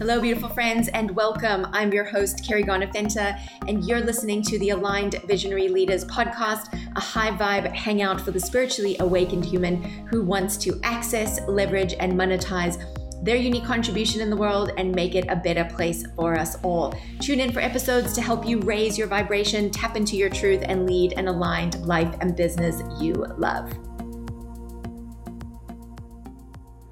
Hello, beautiful friends, and welcome. I'm your host, Carrie Gonafenta, and you're listening to the Aligned Visionary Leaders podcast, a high vibe hangout for the spiritually awakened human who wants to access, leverage, and monetize their unique contribution in the world and make it a better place for us all. Tune in for episodes to help you raise your vibration, tap into your truth, and lead an aligned life and business you love.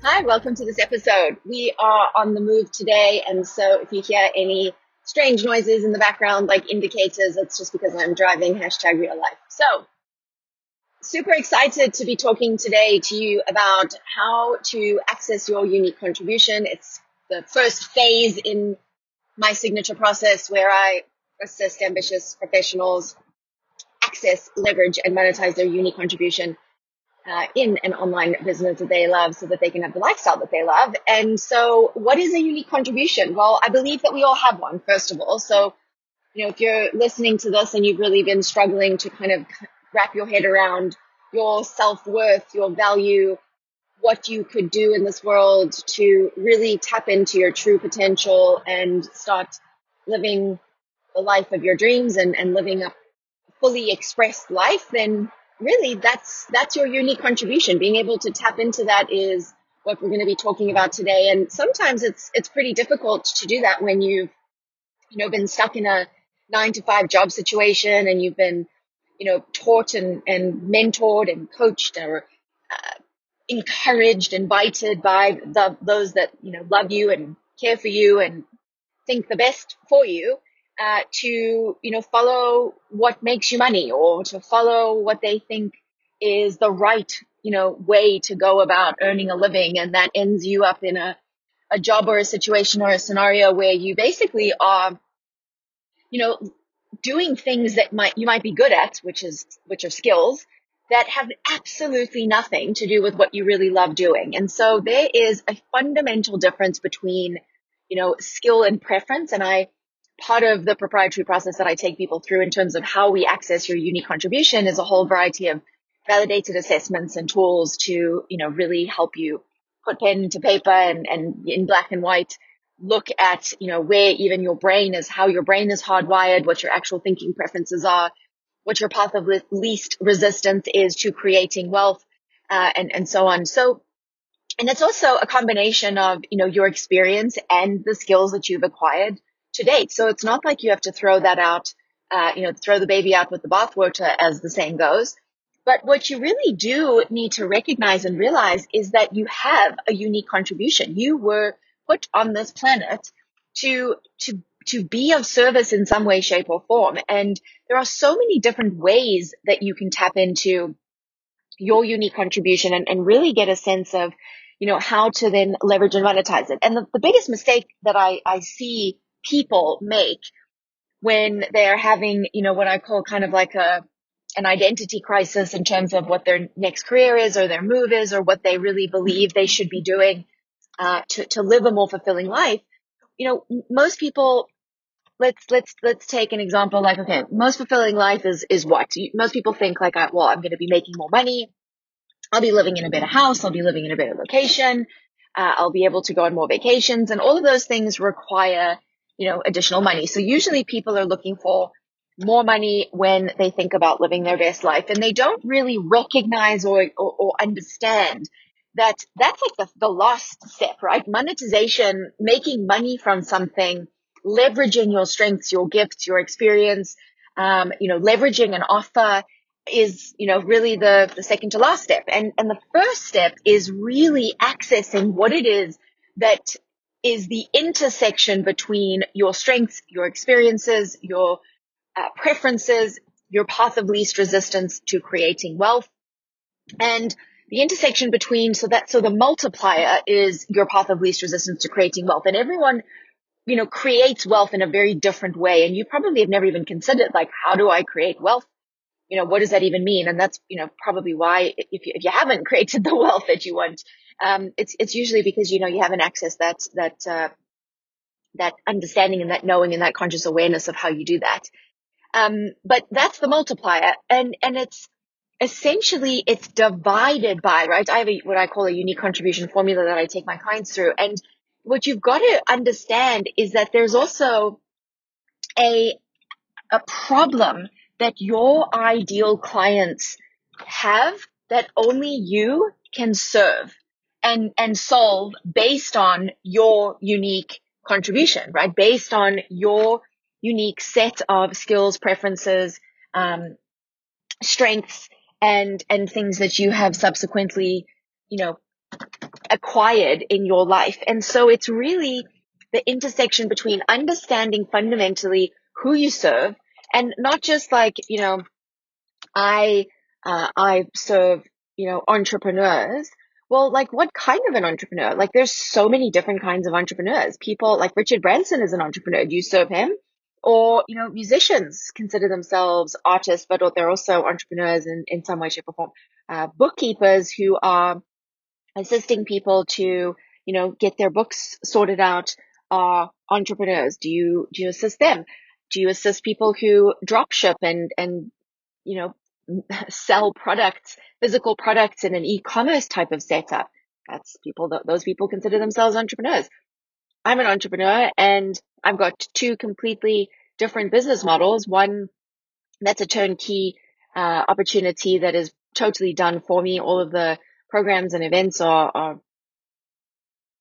Hi, welcome to this episode. We are on the move today, and so if you hear any strange noises in the background, like indicators, it's just because I'm driving hashtag real life. So, super excited to be talking today to you about how to access your unique contribution. It's the first phase in my signature process where I assist ambitious professionals access, leverage, and monetize their unique contribution uh, in an online business that they love so that they can have the lifestyle that they love. And so what is a unique contribution? Well, I believe that we all have one, first of all. So, you know, if you're listening to this and you've really been struggling to kind of wrap your head around your self worth, your value, what you could do in this world to really tap into your true potential and start living the life of your dreams and, and living a fully expressed life, then really that's that's your unique contribution. Being able to tap into that is what we're going to be talking about today. And sometimes it's it's pretty difficult to do that when you've you know been stuck in a 9 to 5 job situation and you've been you know taught and and mentored and coached or uh, encouraged invited by the, those that you know love you and care for you and think the best for you uh, to you know follow what makes you money or to follow what they think is the right you know way to go about earning a living. And that ends you up in a a job or a situation or a scenario where you basically are you know doing things that might you might be good at which is which are skills that have absolutely nothing to do with what you really love doing. And so there is a fundamental difference between you know skill and preference. And i part of the proprietary process that I take people through in terms of how we access your unique contribution is a whole variety of validated assessments and tools to, you know, really help you put pen to paper and, and in black and white look at, you know, where even your brain is, how your brain is hardwired, what your actual thinking preferences are, what your path of least resistance is to creating wealth, uh, and, and so on. So, and it's also a combination of, you know, your experience and the skills that you've acquired to date. So it's not like you have to throw that out, uh, you know, throw the baby out with the bathwater, as the saying goes. But what you really do need to recognize and realize is that you have a unique contribution. You were put on this planet to, to, to be of service in some way, shape or form. And there are so many different ways that you can tap into your unique contribution and, and really get a sense of, you know, how to then leverage and monetize it. And the, the biggest mistake that I, I see people make when they're having, you know, what I call kind of like a, an identity crisis in terms of what their next career is or their move is or what they really believe they should be doing uh, to, to live a more fulfilling life. You know, most people, let's, let's, let's take an example like, okay, most fulfilling life is, is what? Most people think like, well, I'm going to be making more money. I'll be living in a better house. I'll be living in a better location. Uh, I'll be able to go on more vacations and all of those things require you know, additional money. So usually people are looking for more money when they think about living their best life and they don't really recognize or, or, or understand that that's like the, the last step, right? Monetization, making money from something, leveraging your strengths, your gifts, your experience, um, you know, leveraging an offer is, you know, really the, the second to last step. And, and the first step is really accessing what it is that is the intersection between your strengths, your experiences, your uh, preferences, your path of least resistance to creating wealth, and the intersection between so that so the multiplier is your path of least resistance to creating wealth, and everyone you know creates wealth in a very different way, and you probably have never even considered like how do I create wealth you know, what does that even mean? And that's, you know, probably why if you, if you haven't created the wealth that you want, um, it's, it's usually because, you know, you haven't accessed that, that, uh, that understanding and that knowing and that conscious awareness of how you do that. Um, but that's the multiplier and, and it's essentially it's divided by, right? I have a, what I call a unique contribution formula that I take my clients through and what you've got to understand is that there's also a, a problem that your ideal clients have that only you can serve and, and solve based on your unique contribution, right? Based on your unique set of skills, preferences, um, strengths, and, and things that you have subsequently, you know, acquired in your life. And so it's really the intersection between understanding fundamentally who you serve and not just like, you know, I, uh, I serve, you know, entrepreneurs. Well, like what kind of an entrepreneur? Like there's so many different kinds of entrepreneurs. People like Richard Branson is an entrepreneur. Do you serve him? Or, you know, musicians consider themselves artists, but they're also entrepreneurs in, in some way, shape or form. Uh, bookkeepers who are assisting people to, you know, get their books sorted out are entrepreneurs. Do you, do you assist them? Do you assist people who drop ship and, and, you know, sell products, physical products in an e-commerce type of setup? That's people that those people consider themselves entrepreneurs. I'm an entrepreneur and I've got two completely different business models. One that's a turnkey uh, opportunity that is totally done for me. All of the programs and events are, are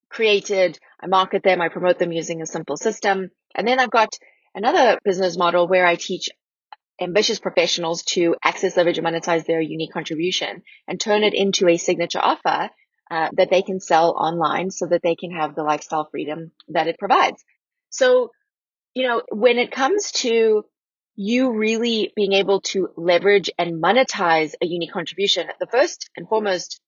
created. I market them. I promote them using a simple system. And then I've got another business model where I teach ambitious professionals to access, leverage, and monetize their unique contribution and turn it into a signature offer uh, that they can sell online so that they can have the lifestyle freedom that it provides. So, you know, when it comes to you really being able to leverage and monetize a unique contribution, the first and foremost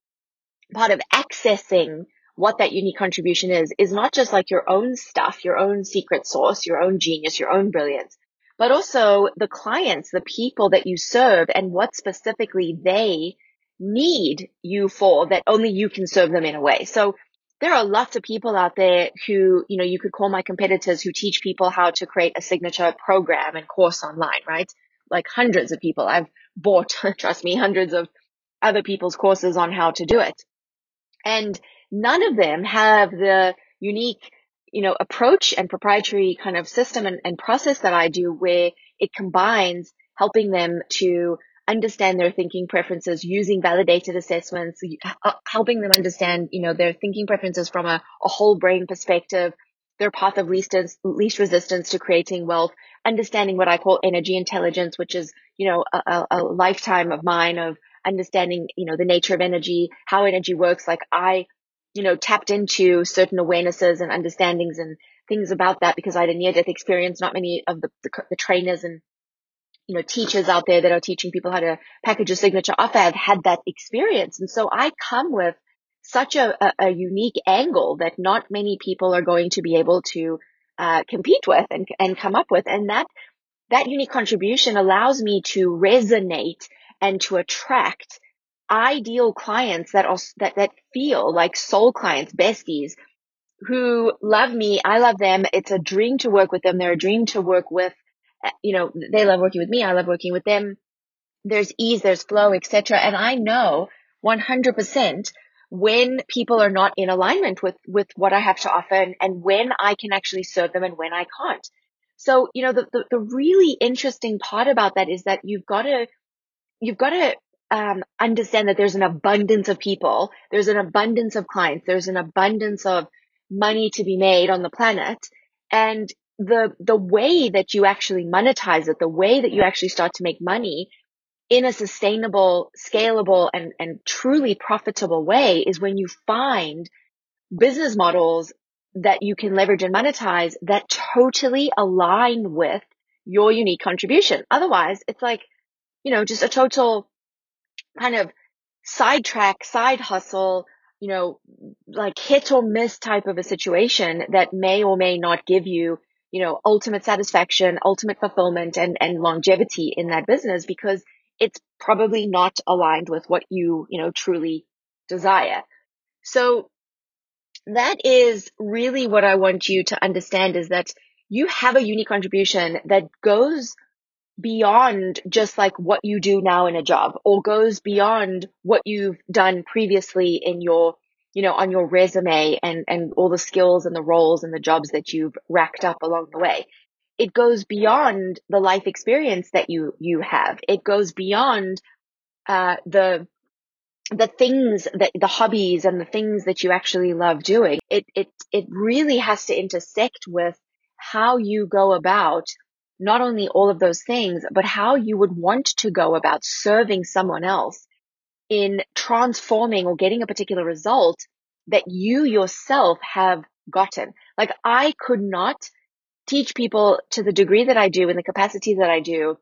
part of accessing what that unique contribution is, is not just like your own stuff, your own secret sauce, your own genius, your own brilliance, but also the clients, the people that you serve and what specifically they need you for that only you can serve them in a way. So there are lots of people out there who, you know, you could call my competitors who teach people how to create a signature program and course online, right? Like hundreds of people. I've bought, trust me, hundreds of other people's courses on how to do it. And none of them have the unique, you know, approach and proprietary kind of system and, and process that I do where it combines helping them to understand their thinking preferences using validated assessments, helping them understand, you know, their thinking preferences from a, a whole brain perspective, their path of least, least resistance to creating wealth, understanding what I call energy intelligence, which is, you know, a, a lifetime of mine of understanding, you know, the nature of energy, how energy works. Like I, you know, tapped into certain awarenesses and understandings and things about that because I had a near death experience. Not many of the, the, the trainers and you know, teachers out there that are teaching people how to package a signature offer have had that experience. And so I come with such a, a, a unique angle that not many people are going to be able to uh, compete with and, and come up with. And that, that unique contribution allows me to resonate and to attract ideal clients that are, that, that feel like soul clients, besties who love me. I love them. It's a dream to work with them. They're a dream to work with eh, you know, they love working with me. I love working with them. There's ease, there's flow, etc. And I know 100% when people are not in alignment with, with what I have to offer and, and when I can actually serve them and when I can't. So, you know, the, the, the really interesting part about that is that you've got to, you've got to um, understand that there's an abundance of people, there's an abundance of clients, there's an abundance of money to be made on the planet. And the the way that you actually monetize it, the way that you actually start to make money in a sustainable, scalable, and, and truly profitable way is when you find business models that you can leverage and monetize that totally align with your unique contribution. Otherwise, it's like, you know, just a total kind of sidetrack, side hustle, you know, like hit or miss type of a situation that may or may not give you you know, ultimate satisfaction, ultimate fulfillment and, and longevity in that business because it's probably not aligned with what you, you know, truly desire. So that is really what I want you to understand is that you have a unique contribution that goes beyond just like what you do now in a job or goes beyond what you've done previously in your you know, on your resume and, and all the skills and the roles and the jobs that you've racked up along the way. It goes beyond the life experience that you, you have. It goes beyond, uh, the, the things that the hobbies and the things that you actually love doing. It, it, it really has to intersect with how you go about not only all of those things, but how you would want to go about serving someone else in transforming or getting a particular result that you yourself have gotten. Like I could not teach people to the degree that I do in the capacity that I do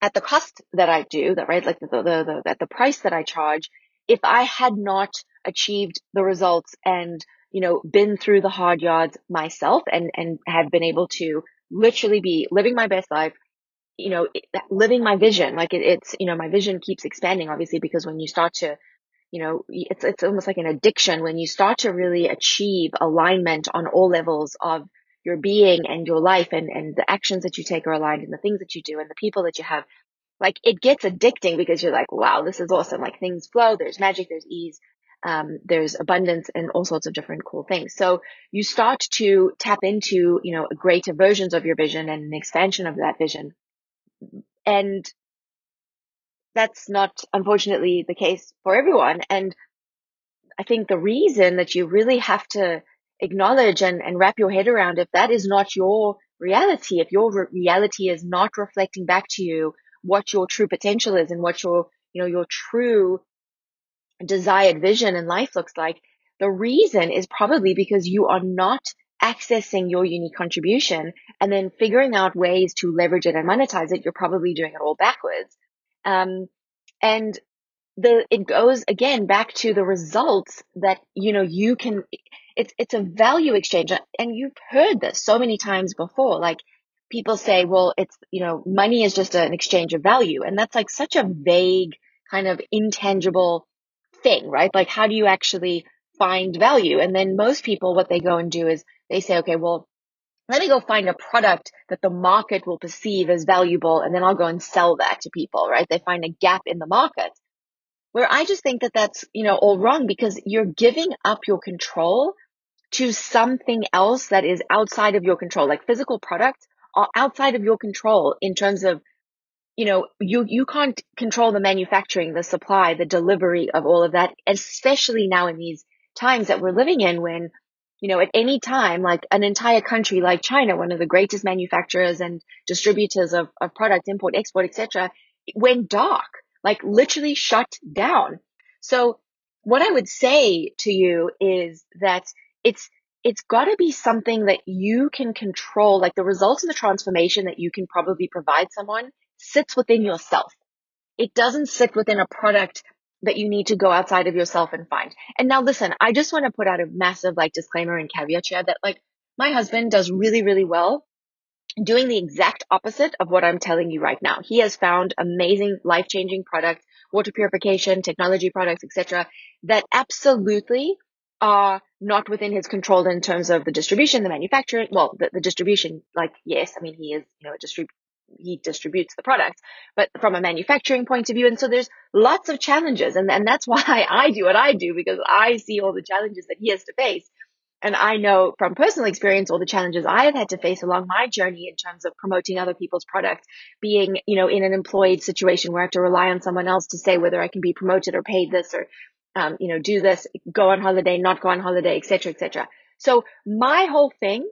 at the cost that I do, that right, like the, the, the, at the price that I charge, if I had not achieved the results and, you know, been through the hard yards myself and, and have been able to literally be living my best life, you know, living my vision. Like it, it's, you know, my vision keeps expanding, obviously, because when you start to, you know, it's, it's almost like an addiction when you start to really achieve alignment on all levels of your being and your life and, and the actions that you take are aligned and the things that you do and the people that you have. Like it gets addicting because you're like, wow, this is awesome. Like things flow. There's magic. There's ease. Um, there's abundance and all sorts of different cool things. So you start to tap into, you know, greater versions of your vision and an expansion of that vision. And that's not unfortunately the case for everyone. And I think the reason that you really have to acknowledge and, and wrap your head around if that is not your reality, if your re- reality is not reflecting back to you what your true potential is and what your, you know, your true desired vision in life looks like, the reason is probably because you are not accessing your unique contribution and then figuring out ways to leverage it and monetize it. You're probably doing it all backwards. Um, and the, it goes again back to the results that, you know, you can, it's, it's a value exchange. And you've heard this so many times before. Like people say, well, it's, you know, money is just an exchange of value. And that's like such a vague kind of intangible thing, right? Like, how do you actually find value? And then most people, what they go and do is they say, okay, well, let me go find a product that the market will perceive as valuable and then I'll go and sell that to people, right? They find a gap in the market where I just think that that's, you know, all wrong because you're giving up your control to something else that is outside of your control, like physical products are outside of your control in terms of you know, you, you can't control the manufacturing, the supply, the delivery of all of that, especially now in these times that we're living in when, you know, at any time, like an entire country like China, one of the greatest manufacturers and distributors of, of product import, export, etc., went dark, like literally shut down. So what I would say to you is that it's, it's got to be something that you can control, like the results of the transformation that you can probably provide someone sits within yourself. It doesn't sit within a product that you need to go outside of yourself and find. And now listen, I just want to put out a massive like disclaimer and caveat here that like my husband does really, really well doing the exact opposite of what I'm telling you right now. He has found amazing life-changing products, water purification, technology products, etc., that absolutely are not within his control in terms of the distribution, the manufacturing, well, the, the distribution, like, yes, I mean, he is, you know, a distrib- he distributes the product, but from a manufacturing point of view. And so there's lots of challenges. And, and that's why I do what I do because I see all the challenges that he has to face. And I know from personal experience all the challenges I have had to face along my journey in terms of promoting other people's products, being, you know, in an employed situation where I have to rely on someone else to say whether I can be promoted or paid this or, um, you know, do this, go on holiday, not go on holiday, etc., etc. So my whole thing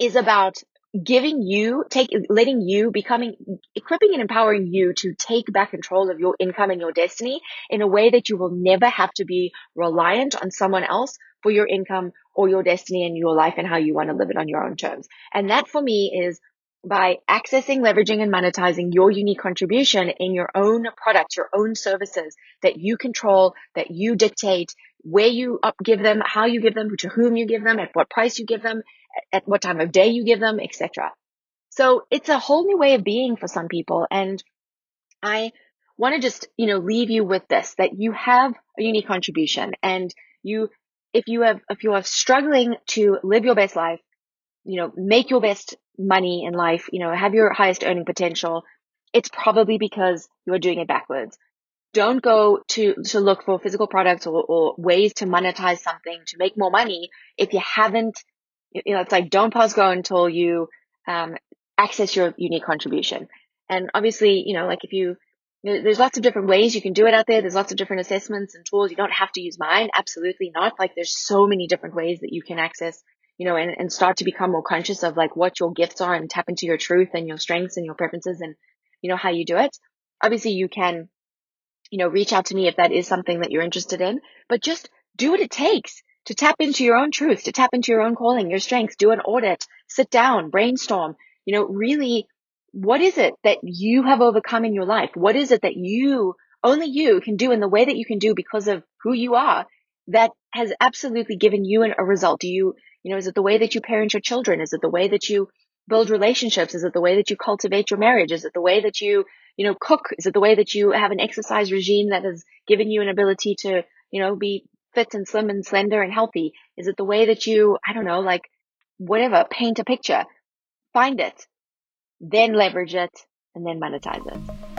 is about giving you, take, letting you becoming, equipping and empowering you to take back control of your income and your destiny in a way that you will never have to be reliant on someone else for your income or your destiny and your life and how you want to live it on your own terms. And that for me is by accessing, leveraging and monetizing your unique contribution in your own products, your own services that you control, that you dictate, where you give them, how you give them, to whom you give them, at what price you give them, at what time of day you give them, etc. So it's a whole new way of being for some people. And I want to just, you know, leave you with this, that you have a unique contribution and you, if you have, if you are struggling to live your best life, you know, make your best money in life, you know, have your highest earning potential, it's probably because you are doing it backwards. don't go to, to look for physical products or, or ways to monetize something to make more money if you haven't, you know, it's like don't pause go until you, um, access your unique contribution. And obviously, you know, like if you, there's lots of different ways you can do it out there. There's lots of different assessments and tools. You don't have to use mine. Absolutely not. Like there's so many different ways that you can access, you know, and, and start to become more conscious of like what your gifts are and tap into your truth and your strengths and your preferences and, you know, how you do it. Obviously you can, you know, reach out to me if that is something that you're interested in, but just do what it takes to tap into your own truth, to tap into your own calling, your strengths, do an audit, sit down, brainstorm, you know, really what is it that you have overcome in your life? What is it that you, only you can do in the way that you can do because of who you are that has absolutely given you an, a result? Do you, you know, is it the way that you parent your children? Is it the way that you build relationships? Is it the way that you cultivate your marriage? Is it the way that you, you know, cook? Is it the way that you have an exercise regime that has given you an ability to, you know, be fit and slim and slender and healthy? Is it the way that you, I don't know, like whatever, paint a picture? Find it then leverage it, and then monetize it.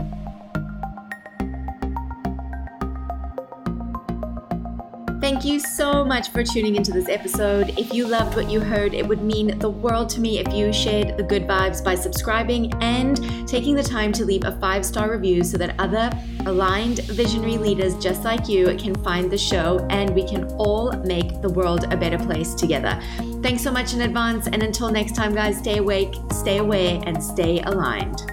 Thank you so much for tuning into this episode. If you loved what you heard, it would mean the world to me if you shared the good vibes by subscribing and taking the time to leave a five star review so that other aligned visionary leaders just like you can find the show and we can all make the world a better place together. Thanks so much in advance. And until next time, guys, stay awake, stay aware, and stay aligned.